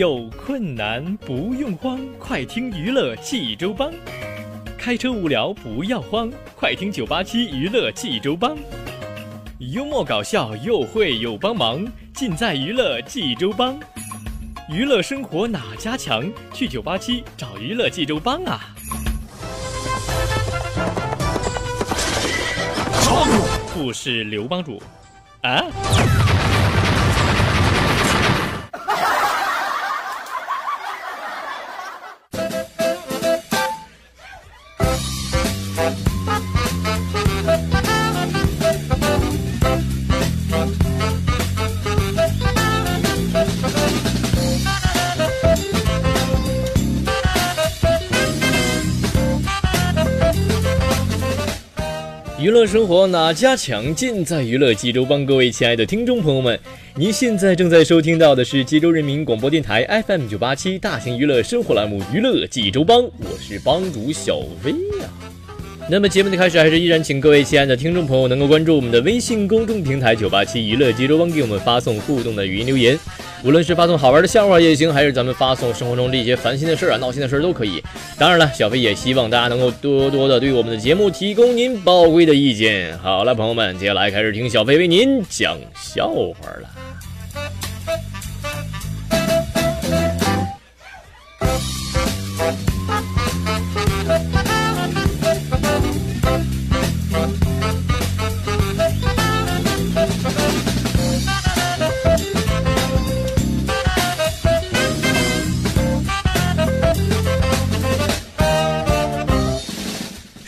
有困难不用慌，快听娱乐济州帮。开车无聊不要慌，快听九八七娱乐济州帮。幽默搞笑又会有帮忙，尽在娱乐济州帮。娱乐生活哪家强？去九八七找娱乐济州帮啊！帮主不是刘帮主啊？娱乐生活哪家强？尽在娱乐济州帮。各位亲爱的听众朋友们，您现在正在收听到的是济州人民广播电台 FM 九八七大型娱乐生活栏目《娱乐济州帮》，我是帮主小薇呀。那么节目的开始，还是依然请各位亲爱的听众朋友能够关注我们的微信公众平台“九八七娱乐济州帮”，给我们发送互动的语音留言。无论是发送好玩的笑话也行，还是咱们发送生活中这些烦心的事儿啊、闹心的事儿都可以。当然了，小飞也希望大家能够多多的对我们的节目提供您宝贵的意见。好了，朋友们，接下来开始听小飞为您讲笑话了。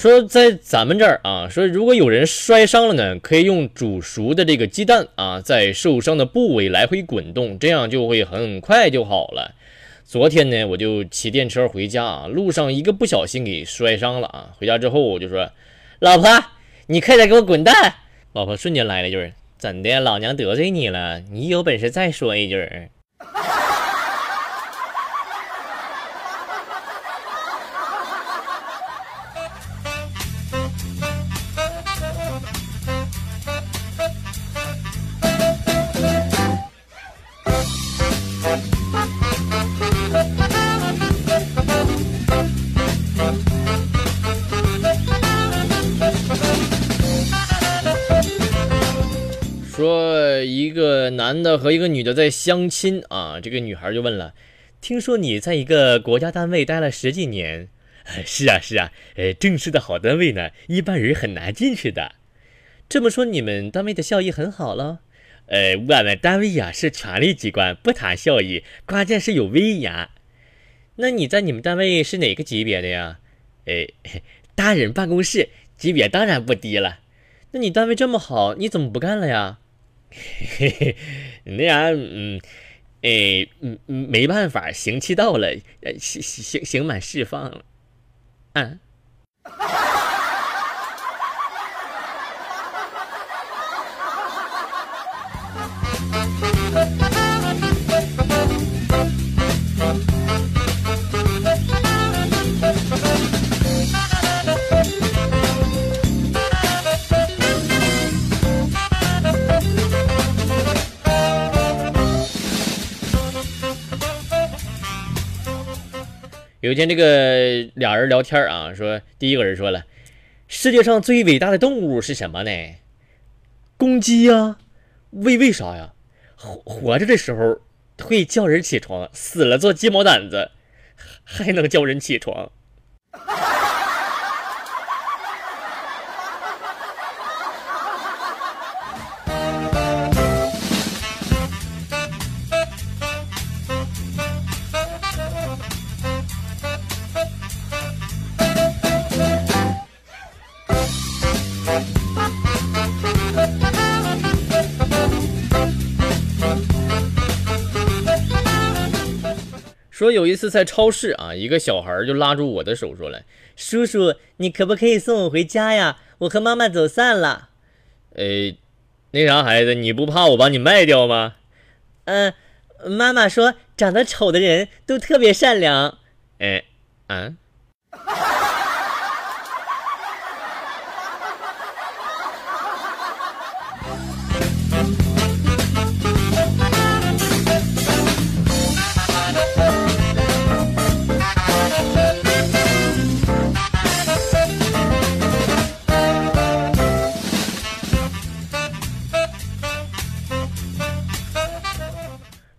说在咱们这儿啊，说如果有人摔伤了呢，可以用煮熟的这个鸡蛋啊，在受伤的部位来回滚动，这样就会很快就好了。昨天呢，我就骑电车回家啊，路上一个不小心给摔伤了啊。回家之后我就说：“老婆，你快点给我滚蛋！”老婆瞬间来了一句：“怎的？老娘得罪你了？你有本事再说一句。”的和一个女的在相亲啊，这个女孩就问了：“听说你在一个国家单位待了十几年？”“ 是啊，是啊，呃，正式的好单位呢，一般人很难进去的。”“这么说你们单位的效益很好了？”“呃，我们单位呀是权力机关，不谈效益，关键是有威严。”“那你在你们单位是哪个级别的呀？”“呃，大人办公室级别当然不低了。”“那你单位这么好，你怎么不干了呀？”嘿嘿，那样，嗯，哎，嗯嗯，没办法，刑期到了，刑刑刑满释放了，啊。有一天，这个俩人聊天啊，说第一个人说了，世界上最伟大的动物是什么呢？公鸡呀，为为啥呀？活活着的时候会叫人起床，死了做鸡毛掸子，还能叫人起床。说有一次在超市啊，一个小孩就拉住我的手说来：“叔叔，你可不可以送我回家呀？我和妈妈走散了。”呃，那啥孩子，你不怕我把你卖掉吗？嗯，妈妈说长得丑的人都特别善良。哎，啊。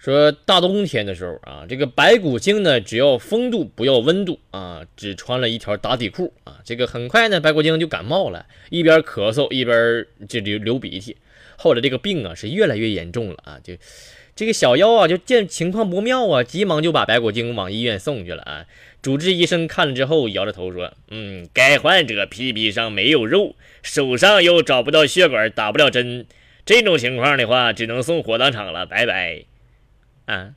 说大冬天的时候啊，这个白骨精呢，只要风度不要温度啊，只穿了一条打底裤啊，这个很快呢，白骨精就感冒了，一边咳嗽一边就流流鼻涕。后来这个病啊是越来越严重了啊，就这个小妖啊就见情况不妙啊，急忙就把白骨精往医院送去了啊。主治医生看了之后摇着头说：“嗯，该患者屁屁上没有肉，手上又找不到血管，打不了针，这种情况的话，只能送火葬场了，拜拜。”啊！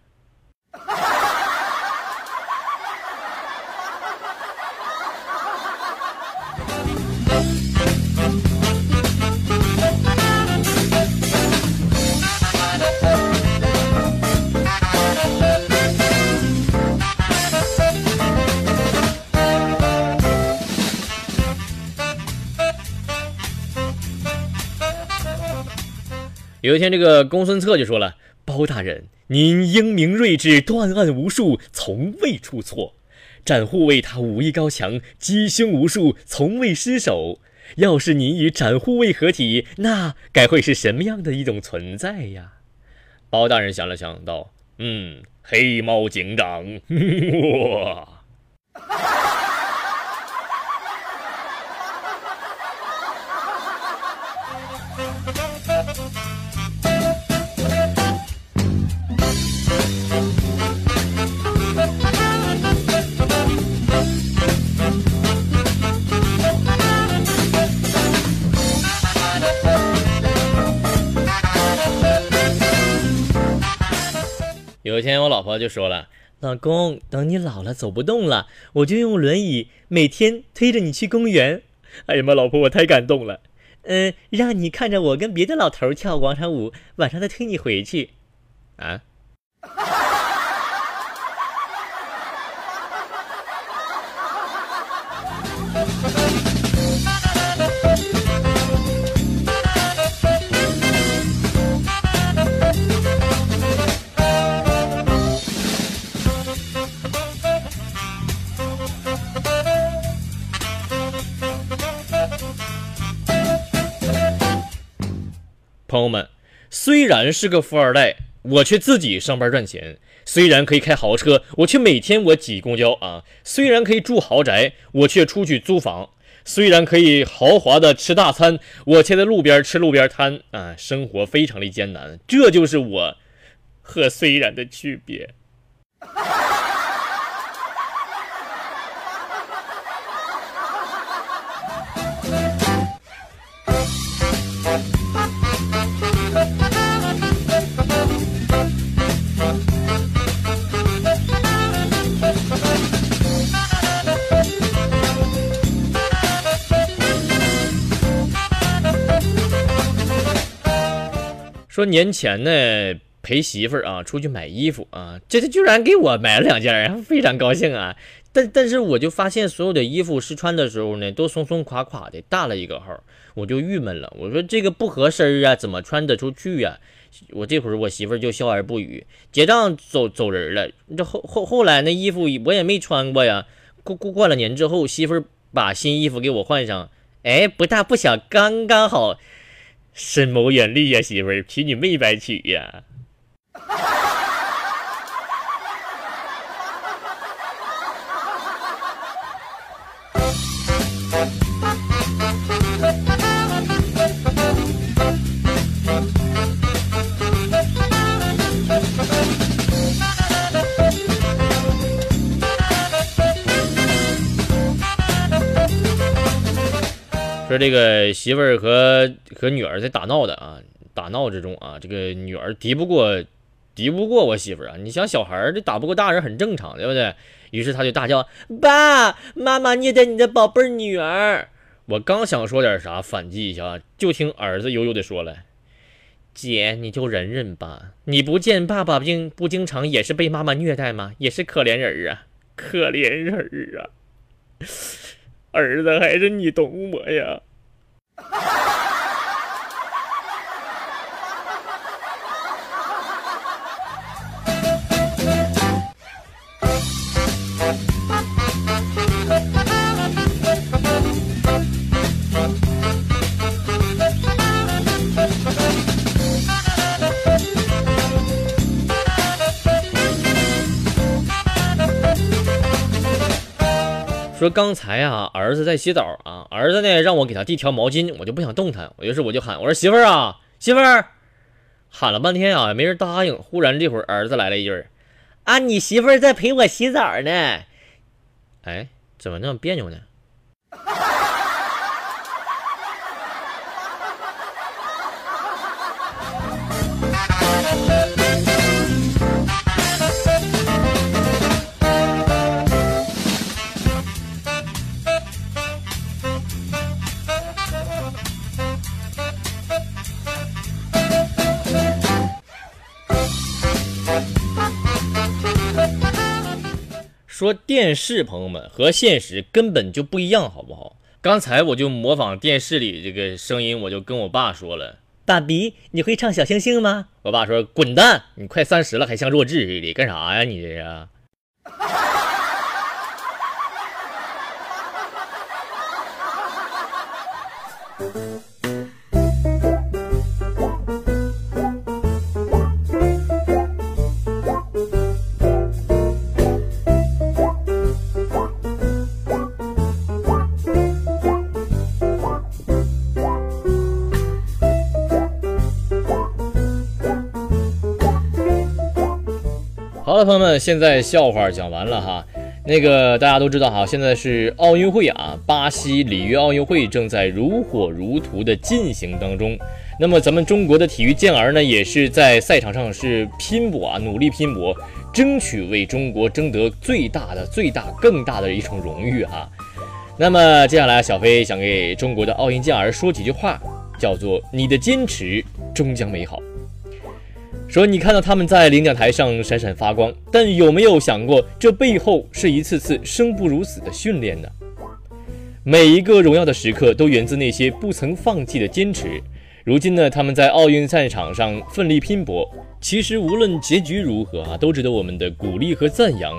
有一天，这个公孙策就说了：“包大人。”您英明睿智，断案无数，从未出错；展护卫他武艺高强，击凶无数，从未失手。要是您与展护卫合体，那该会是什么样的一种存在呀？包大人想了想，道：“嗯，黑猫警长。”！有一天，我老婆就说了：“老公，等你老了走不动了，我就用轮椅每天推着你去公园。”哎呀妈，老婆，我太感动了。嗯，让你看着我跟别的老头跳广场舞，晚上再推你回去。啊？朋友们，虽然是个富二代，我却自己上班赚钱；虽然可以开豪车，我却每天我挤公交啊；虽然可以住豪宅，我却出去租房；虽然可以豪华的吃大餐，我却在路边吃路边摊啊，生活非常的艰难。这就是我和虽然的区别。说年前呢陪媳妇儿啊出去买衣服啊，这他居然给我买了两件，然后非常高兴啊。但但是我就发现所有的衣服试穿的时候呢都松松垮垮的，大了一个号，我就郁闷了。我说这个不合身啊，怎么穿得出去呀？我这会儿我媳妇儿就笑而不语，结账走走人了。这后后后来那衣服我也没穿过呀。过过过了年之后，媳妇儿把新衣服给我换上，哎，不大不小，刚刚好。深谋远虑呀，媳妇儿，娶你没白娶呀。说这个媳妇儿和和女儿在打闹的啊，打闹之中啊，这个女儿敌不过，敌不过我媳妇儿啊。你想小孩儿这打不过大人很正常，对不对？于是他就大叫：“爸，妈妈虐待你的宝贝女儿！”我刚想说点啥反击一下，就听儿子悠悠的说了：“姐，你就忍忍吧。你不见爸爸经不经常也是被妈妈虐待吗？也是可怜人啊，可怜人啊。”儿子，还是你懂我呀。说刚才啊，儿子在洗澡啊，儿子呢让我给他递条毛巾，我就不想动弹，我于是我就喊，我说媳妇儿啊，媳妇儿，喊了半天啊，没人答应。忽然这会儿儿子来了一句，啊，你媳妇儿在陪我洗澡呢。哎，怎么那么别扭呢？说电视，朋友们和现实根本就不一样，好不好？刚才我就模仿电视里这个声音，我就跟我爸说了：“爸比，你会唱小星星吗？”我爸说：“滚蛋，你快三十了还像弱智似的，干啥呀？你这是。”朋友们，现在笑话讲完了哈。那个大家都知道哈，现在是奥运会啊，巴西里约奥运会正在如火如荼的进行当中。那么咱们中国的体育健儿呢，也是在赛场上是拼搏啊，努力拼搏，争取为中国争得最大的、最大、更大的一种荣誉哈。那么接下来，小飞想给中国的奥运健儿说几句话，叫做“你的坚持终将美好”。说你看到他们在领奖台上闪闪发光，但有没有想过，这背后是一次次生不如死的训练呢？每一个荣耀的时刻都源自那些不曾放弃的坚持。如今呢，他们在奥运赛场上奋力拼搏，其实无论结局如何啊，都值得我们的鼓励和赞扬。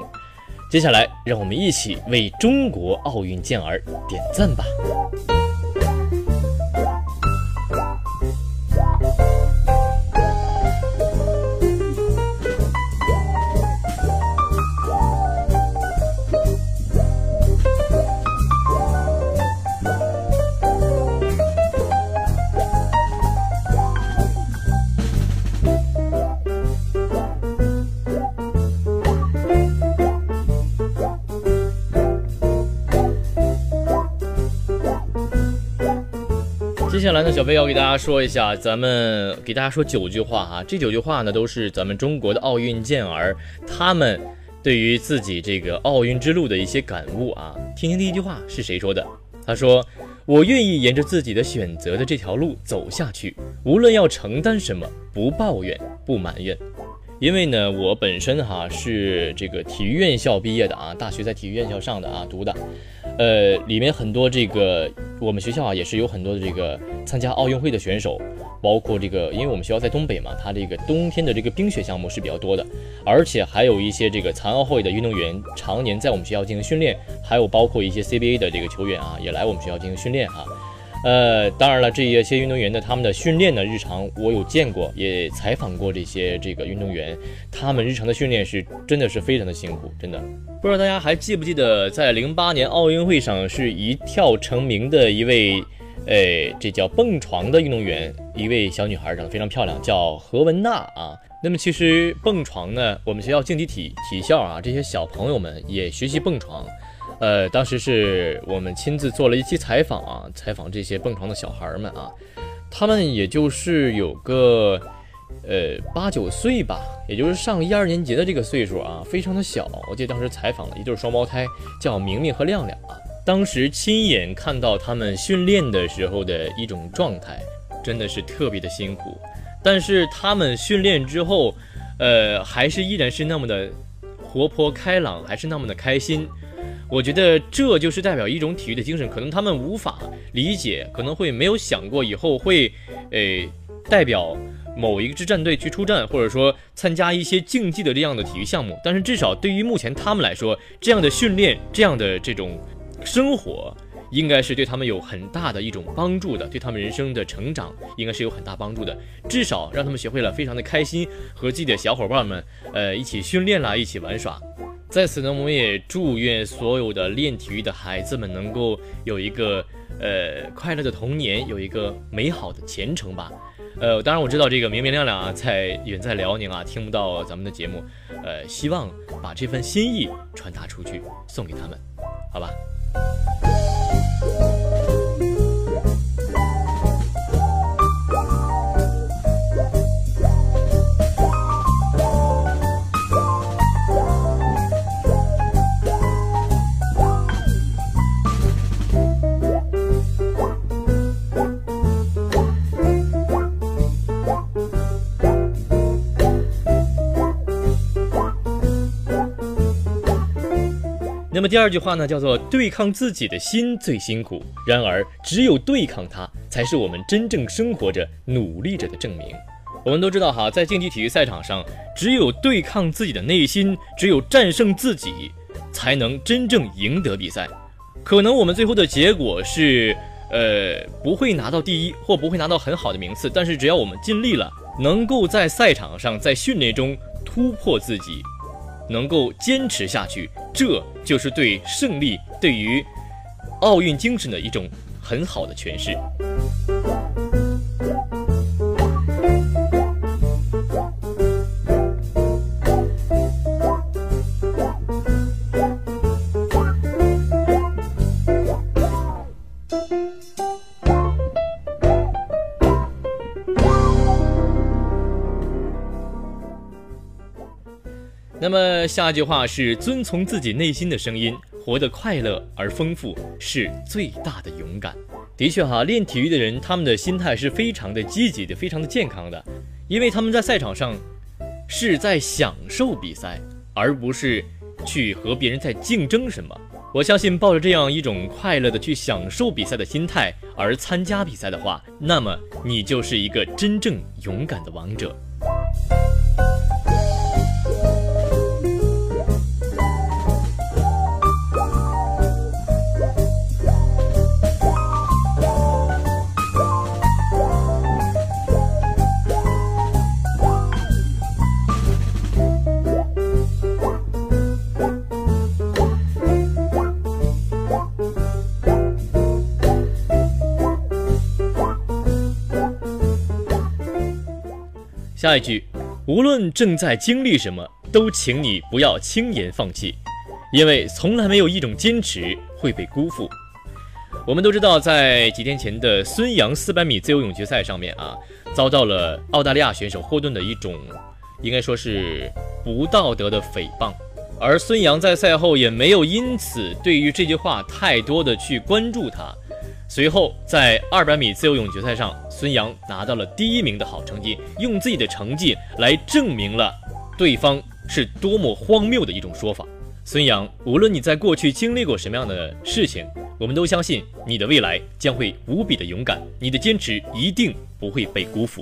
接下来，让我们一起为中国奥运健儿点赞吧。接下来呢，小飞要给大家说一下，咱们给大家说九句话哈。这九句话呢，都是咱们中国的奥运健儿他们对于自己这个奥运之路的一些感悟啊。听听第一句话是谁说的？他说：“我愿意沿着自己的选择的这条路走下去，无论要承担什么，不抱怨，不埋怨。因为呢，我本身哈是这个体育院校毕业的啊，大学在体育院校上的啊，读的。”呃，里面很多这个我们学校啊，也是有很多的这个参加奥运会的选手，包括这个，因为我们学校在东北嘛，它这个冬天的这个冰雪项目是比较多的，而且还有一些这个残奥会的运动员常年在我们学校进行训练，还有包括一些 CBA 的这个球员啊，也来我们学校进行训练哈。呃，当然了，这一些运动员的他们的训练呢，日常我有见过，也采访过这些这个运动员，他们日常的训练是真的是非常的辛苦，真的。不知道大家还记不记得，在零八年奥运会上是一跳成名的一位，呃，这叫蹦床的运动员，一位小女孩长得非常漂亮，叫何文娜啊。那么其实蹦床呢，我们学校竞技体体校啊，这些小朋友们也学习蹦床。呃，当时是我们亲自做了一期采访啊，采访这些蹦床的小孩们啊，他们也就是有个呃八九岁吧，也就是上一二年级的这个岁数啊，非常的小。我记得当时采访了一对双胞胎，叫明明和亮亮啊。当时亲眼看到他们训练的时候的一种状态，真的是特别的辛苦。但是他们训练之后，呃，还是依然是那么的活泼开朗，还是那么的开心。我觉得这就是代表一种体育的精神，可能他们无法理解，可能会没有想过以后会，诶，代表某一支战队去出战，或者说参加一些竞技的这样的体育项目。但是至少对于目前他们来说，这样的训练，这样的这种生活，应该是对他们有很大的一种帮助的，对他们人生的成长应该是有很大帮助的。至少让他们学会了非常的开心，和自己的小伙伴们，呃，一起训练啦，一起玩耍。在此呢，我们也祝愿所有的练体育的孩子们能够有一个呃快乐的童年，有一个美好的前程吧。呃，当然我知道这个明明亮亮啊，在远在辽宁啊，听不到咱们的节目，呃，希望把这份心意传达出去，送给他们，好吧。那么第二句话呢，叫做对抗自己的心最辛苦。然而，只有对抗它，才是我们真正生活着、努力着的证明。我们都知道哈，在竞技体育赛场上，只有对抗自己的内心，只有战胜自己，才能真正赢得比赛。可能我们最后的结果是，呃，不会拿到第一，或不会拿到很好的名次。但是只要我们尽力了，能够在赛场上、在训练中突破自己。能够坚持下去，这就是对胜利、对于奥运精神的一种很好的诠释。下一句话是遵从自己内心的声音，活得快乐而丰富是最大的勇敢。的确哈，练体育的人他们的心态是非常的积极的，非常的健康的，因为他们在赛场上是在享受比赛，而不是去和别人在竞争什么。我相信抱着这样一种快乐的去享受比赛的心态而参加比赛的话，那么你就是一个真正勇敢的王者。下一句，无论正在经历什么，都请你不要轻言放弃，因为从来没有一种坚持会被辜负。我们都知道，在几天前的孙杨400米自由泳决赛上面啊，遭到了澳大利亚选手霍顿的一种，应该说是不道德的诽谤，而孙杨在赛后也没有因此对于这句话太多的去关注他。随后，在二百米自由泳决赛上，孙杨拿到了第一名的好成绩，用自己的成绩来证明了对方是多么荒谬的一种说法。孙杨，无论你在过去经历过什么样的事情，我们都相信你的未来将会无比的勇敢，你的坚持一定不会被辜负。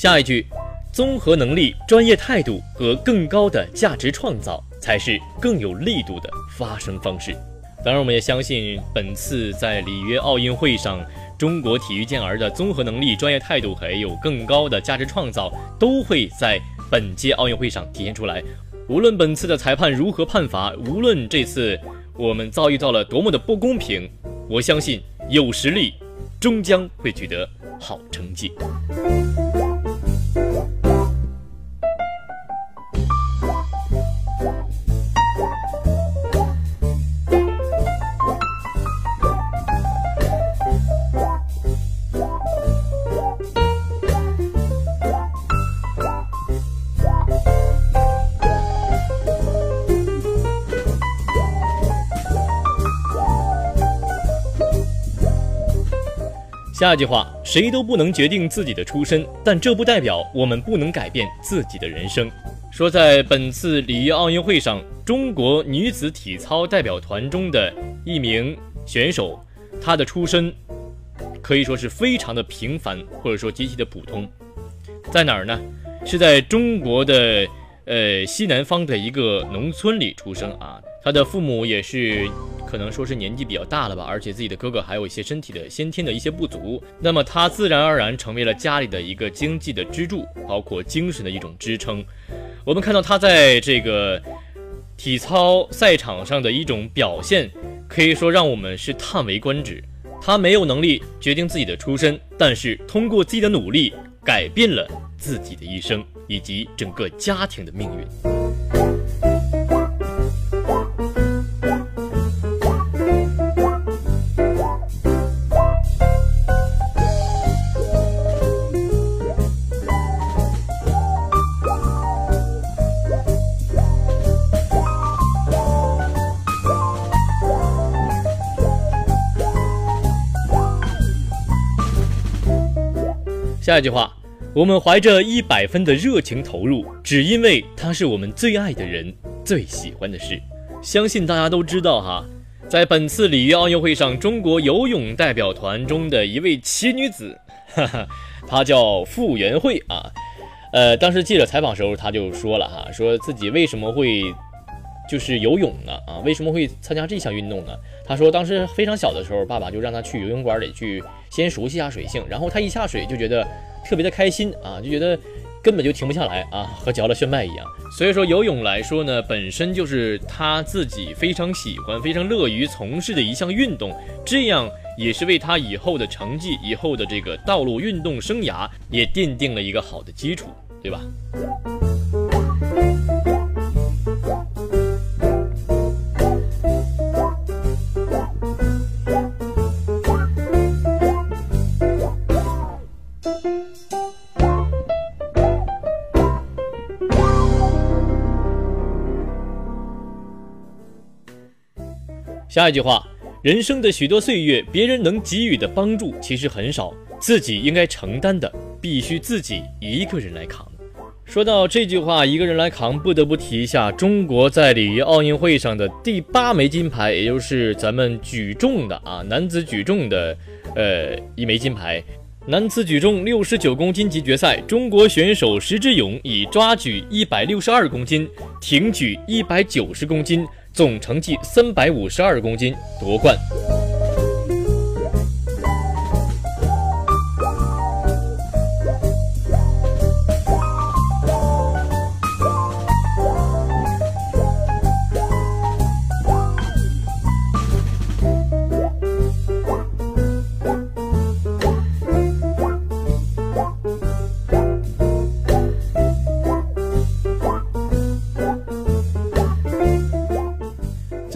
下一句，综合能力、专业态度和更高的价值创造，才是更有力度的发声方式。当然，我们也相信，本次在里约奥运会上，中国体育健儿的综合能力、专业态度还有更高的价值创造，都会在本届奥运会上体现出来。无论本次的裁判如何判罚，无论这次我们遭遇到了多么的不公平，我相信有实力，终将会取得好成绩。下一句话，谁都不能决定自己的出身，但这不代表我们不能改变自己的人生。说在本次里约奥运会上，中国女子体操代表团中的一名选手，她的出身可以说是非常的平凡，或者说极其的普通。在哪儿呢？是在中国的呃西南方的一个农村里出生啊。她的父母也是。可能说是年纪比较大了吧，而且自己的哥哥还有一些身体的先天的一些不足，那么他自然而然成为了家里的一个经济的支柱，包括精神的一种支撑。我们看到他在这个体操赛场上的一种表现，可以说让我们是叹为观止。他没有能力决定自己的出身，但是通过自己的努力，改变了自己的一生以及整个家庭的命运。下一句话，我们怀着一百分的热情投入，只因为他是我们最爱的人，最喜欢的事。相信大家都知道哈，在本次里约奥运会上，中国游泳代表团中的一位奇女子，哈哈，她叫傅园慧啊。呃，当时记者采访时候，她就说了哈，说自己为什么会就是游泳呢？啊，为什么会参加这项运动呢？他说当时非常小的时候，爸爸就让他去游泳馆里去。先熟悉下水性，然后他一下水就觉得特别的开心啊，就觉得根本就停不下来啊，和嚼了炫迈一样。所以说游泳来说呢，本身就是他自己非常喜欢、非常乐于从事的一项运动，这样也是为他以后的成绩、以后的这个道路运动生涯也奠定了一个好的基础，对吧？下一句话，人生的许多岁月，别人能给予的帮助其实很少，自己应该承担的，必须自己一个人来扛。说到这句话，一个人来扛，不得不提一下中国在里约奥运会上的第八枚金牌，也就是咱们举重的啊，男子举重的，呃，一枚金牌。男子举重六十九公斤级决赛，中国选手石智勇以抓举一百六十二公斤，挺举一百九十公斤。总成绩三百五十二公斤夺冠。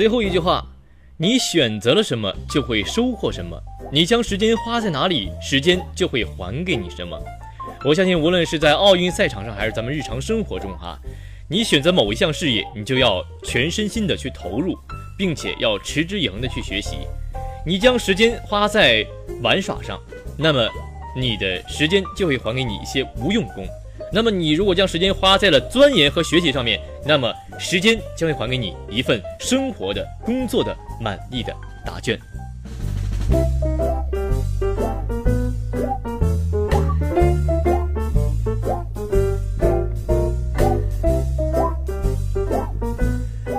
最后一句话，你选择了什么，就会收获什么。你将时间花在哪里，时间就会还给你什么。我相信，无论是在奥运赛场上，还是咱们日常生活中，哈，你选择某一项事业，你就要全身心的去投入，并且要持之以恒的去学习。你将时间花在玩耍上，那么你的时间就会还给你一些无用功。那么你如果将时间花在了钻研和学习上面，那么时间将会还给你一份生活的工作的满意的答卷。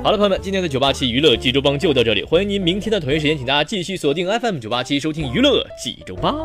好了，朋友们，今天的九八七娱乐济州帮就到这里，欢迎您明天的同一时间，请大家继续锁定 FM 九八七收听娱乐济州帮。